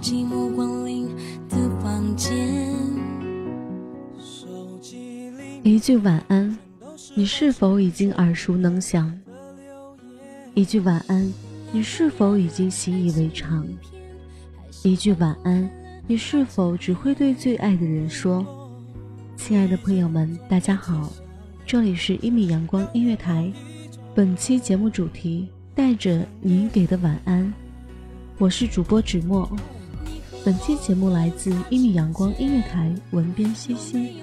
寂寞光临的房间。一句晚安，你是否已经耳熟能详？一句晚安，你是否已经习以为常？一句晚安，你是否只会对最爱的人说？亲爱的朋友们，大家好，这里是一米阳光音乐台，本期节目主题带着你给的晚安。我是主播芷墨，本期节目来自一米阳光音乐台，文编西西。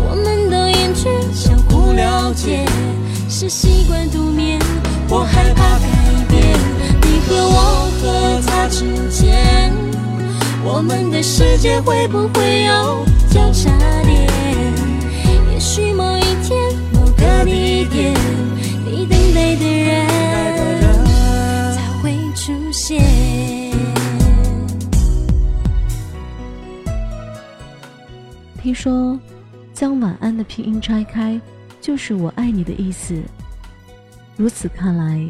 我们都厌倦相互了解，是习惯独眠，我害怕改变。你和我和他之间，我们的世界会不会有交叉点？也许某一天，某个地点。你等待的人说，将晚安的拼音拆开，就是我爱你的意思。如此看来，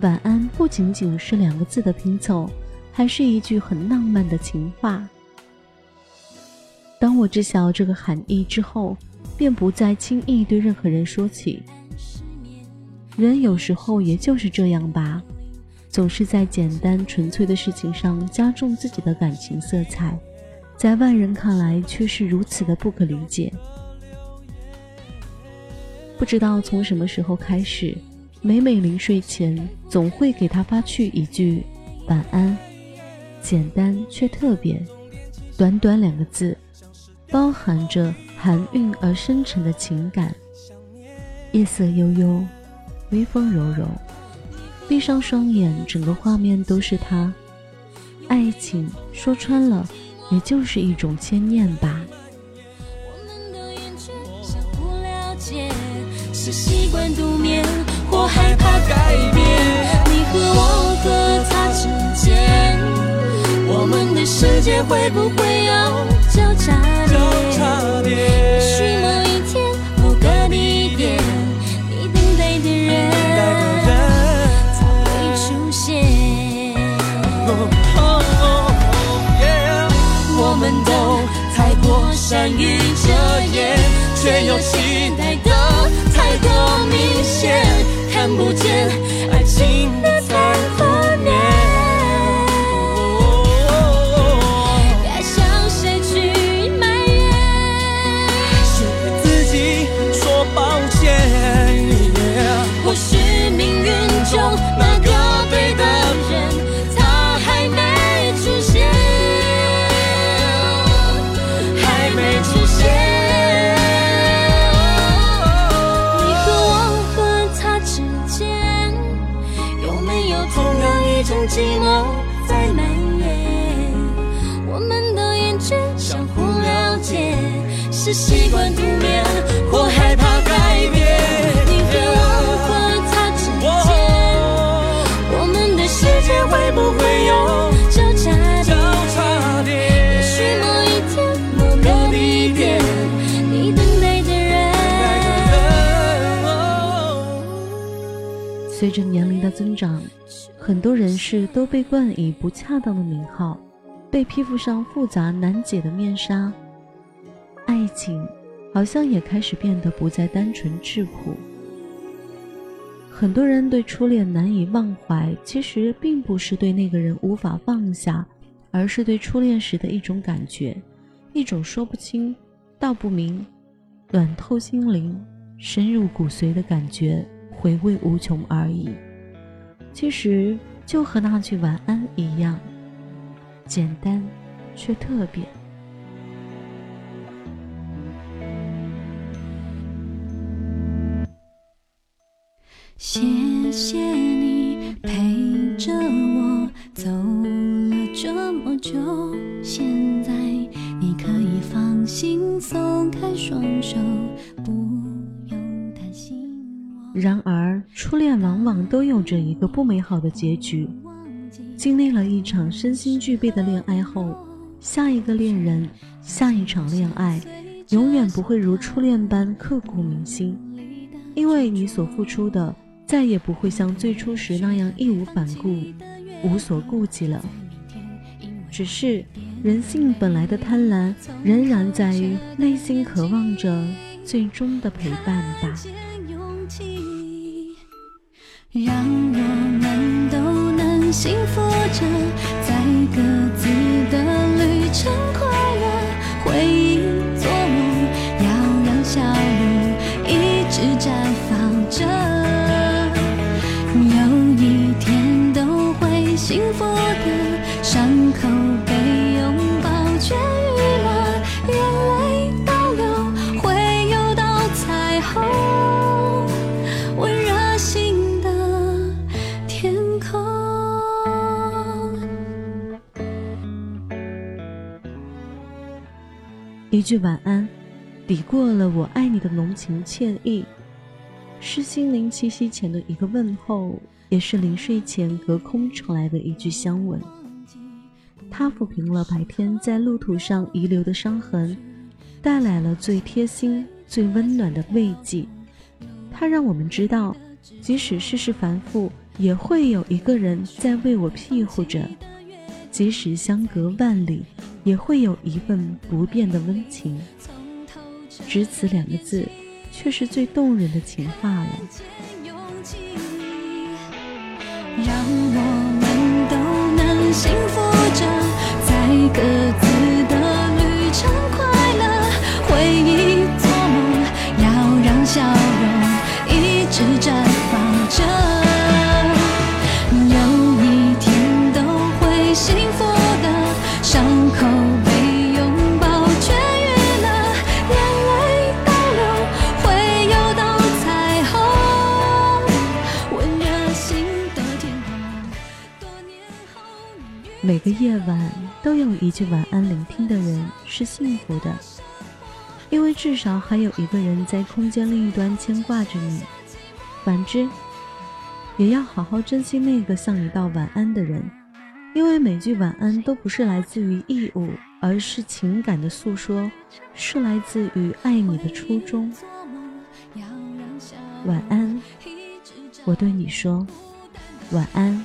晚安不仅仅是两个字的拼凑，还是一句很浪漫的情话。当我知晓这个含义之后，便不再轻易对任何人说起。人有时候也就是这样吧，总是在简单纯粹的事情上加重自己的感情色彩。在外人看来却是如此的不可理解。不知道从什么时候开始，每每临睡前总会给他发去一句“晚安”，简单却特别，短短两个字，包含着含蕴而深沉的情感。夜色悠悠，微风柔柔，闭上双眼，整个画面都是他。爱情说穿了。也就是一种牵念吧。我们的厌倦，相互了解，是习惯独眠，或害怕改变。你和我和他之间，我们的世界会不会有交叉点？也许某过善于遮掩，却又期待的太过明显，看不见爱情习惯独眠，或害怕改变。你和我和他之间，我们的世界会不会有交叉点？也许某一天，某个地点，你等待的人。随着年龄的增长。很多人士都被冠以不恰当的名号，被披附上复杂难解的面纱。爱情好像也开始变得不再单纯质朴。很多人对初恋难以忘怀，其实并不是对那个人无法放下，而是对初恋时的一种感觉，一种说不清道不明、暖透心灵、深入骨髓的感觉，回味无穷而已。其实就和那句晚安一样，简单却特别。谢谢你陪着我走了这么久，现在你可以放心松开双手。不用担心。然而，初恋往往都有着一个不美好的结局。经历了一场身心俱备的恋爱后，下一个恋人、下一场恋爱，永远不会如初恋般刻骨铭心，因为你所付出的再也不会像最初时那样义无反顾、无所顾忌了。只是人性本来的贪婪，仍然在于内心渴望着最终的陪伴吧。让我们都能幸福着，幸福的，伤口被拥抱痊愈了，眼泪倒流，会有道彩虹，温热心的天空。一句晚安，抵过了我爱你的浓情歉意，是心灵栖息前的一个问候，也是临睡前隔空传来的一句相吻。它抚平了白天在路途上遗留的伤痕，带来了最贴心、最温暖的慰藉。它让我们知道，即使世事繁复，也会有一个人在为我庇护着；即使相隔万里，也会有一份不变的温情。只此两个字，却是最动人的情话了。让每个夜晚都有一句晚安聆听的人是幸福的，因为至少还有一个人在空间另一端牵挂着你。反之，也要好好珍惜那个向你道晚安的人，因为每句晚安都不是来自于义务，而是情感的诉说，是来自于爱你的初衷。晚安，我对你说，晚安，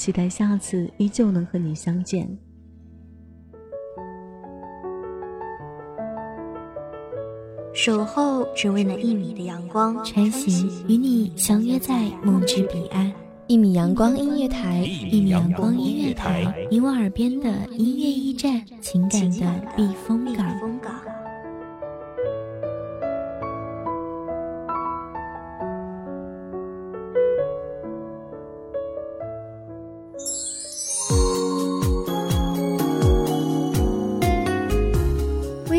期待下次依旧能和你相见。守候只为那一米的阳光，穿行与你相约在梦之彼岸。一米阳光音乐台，一米阳光音乐台，你我耳边的音乐驿站，情感的避风港。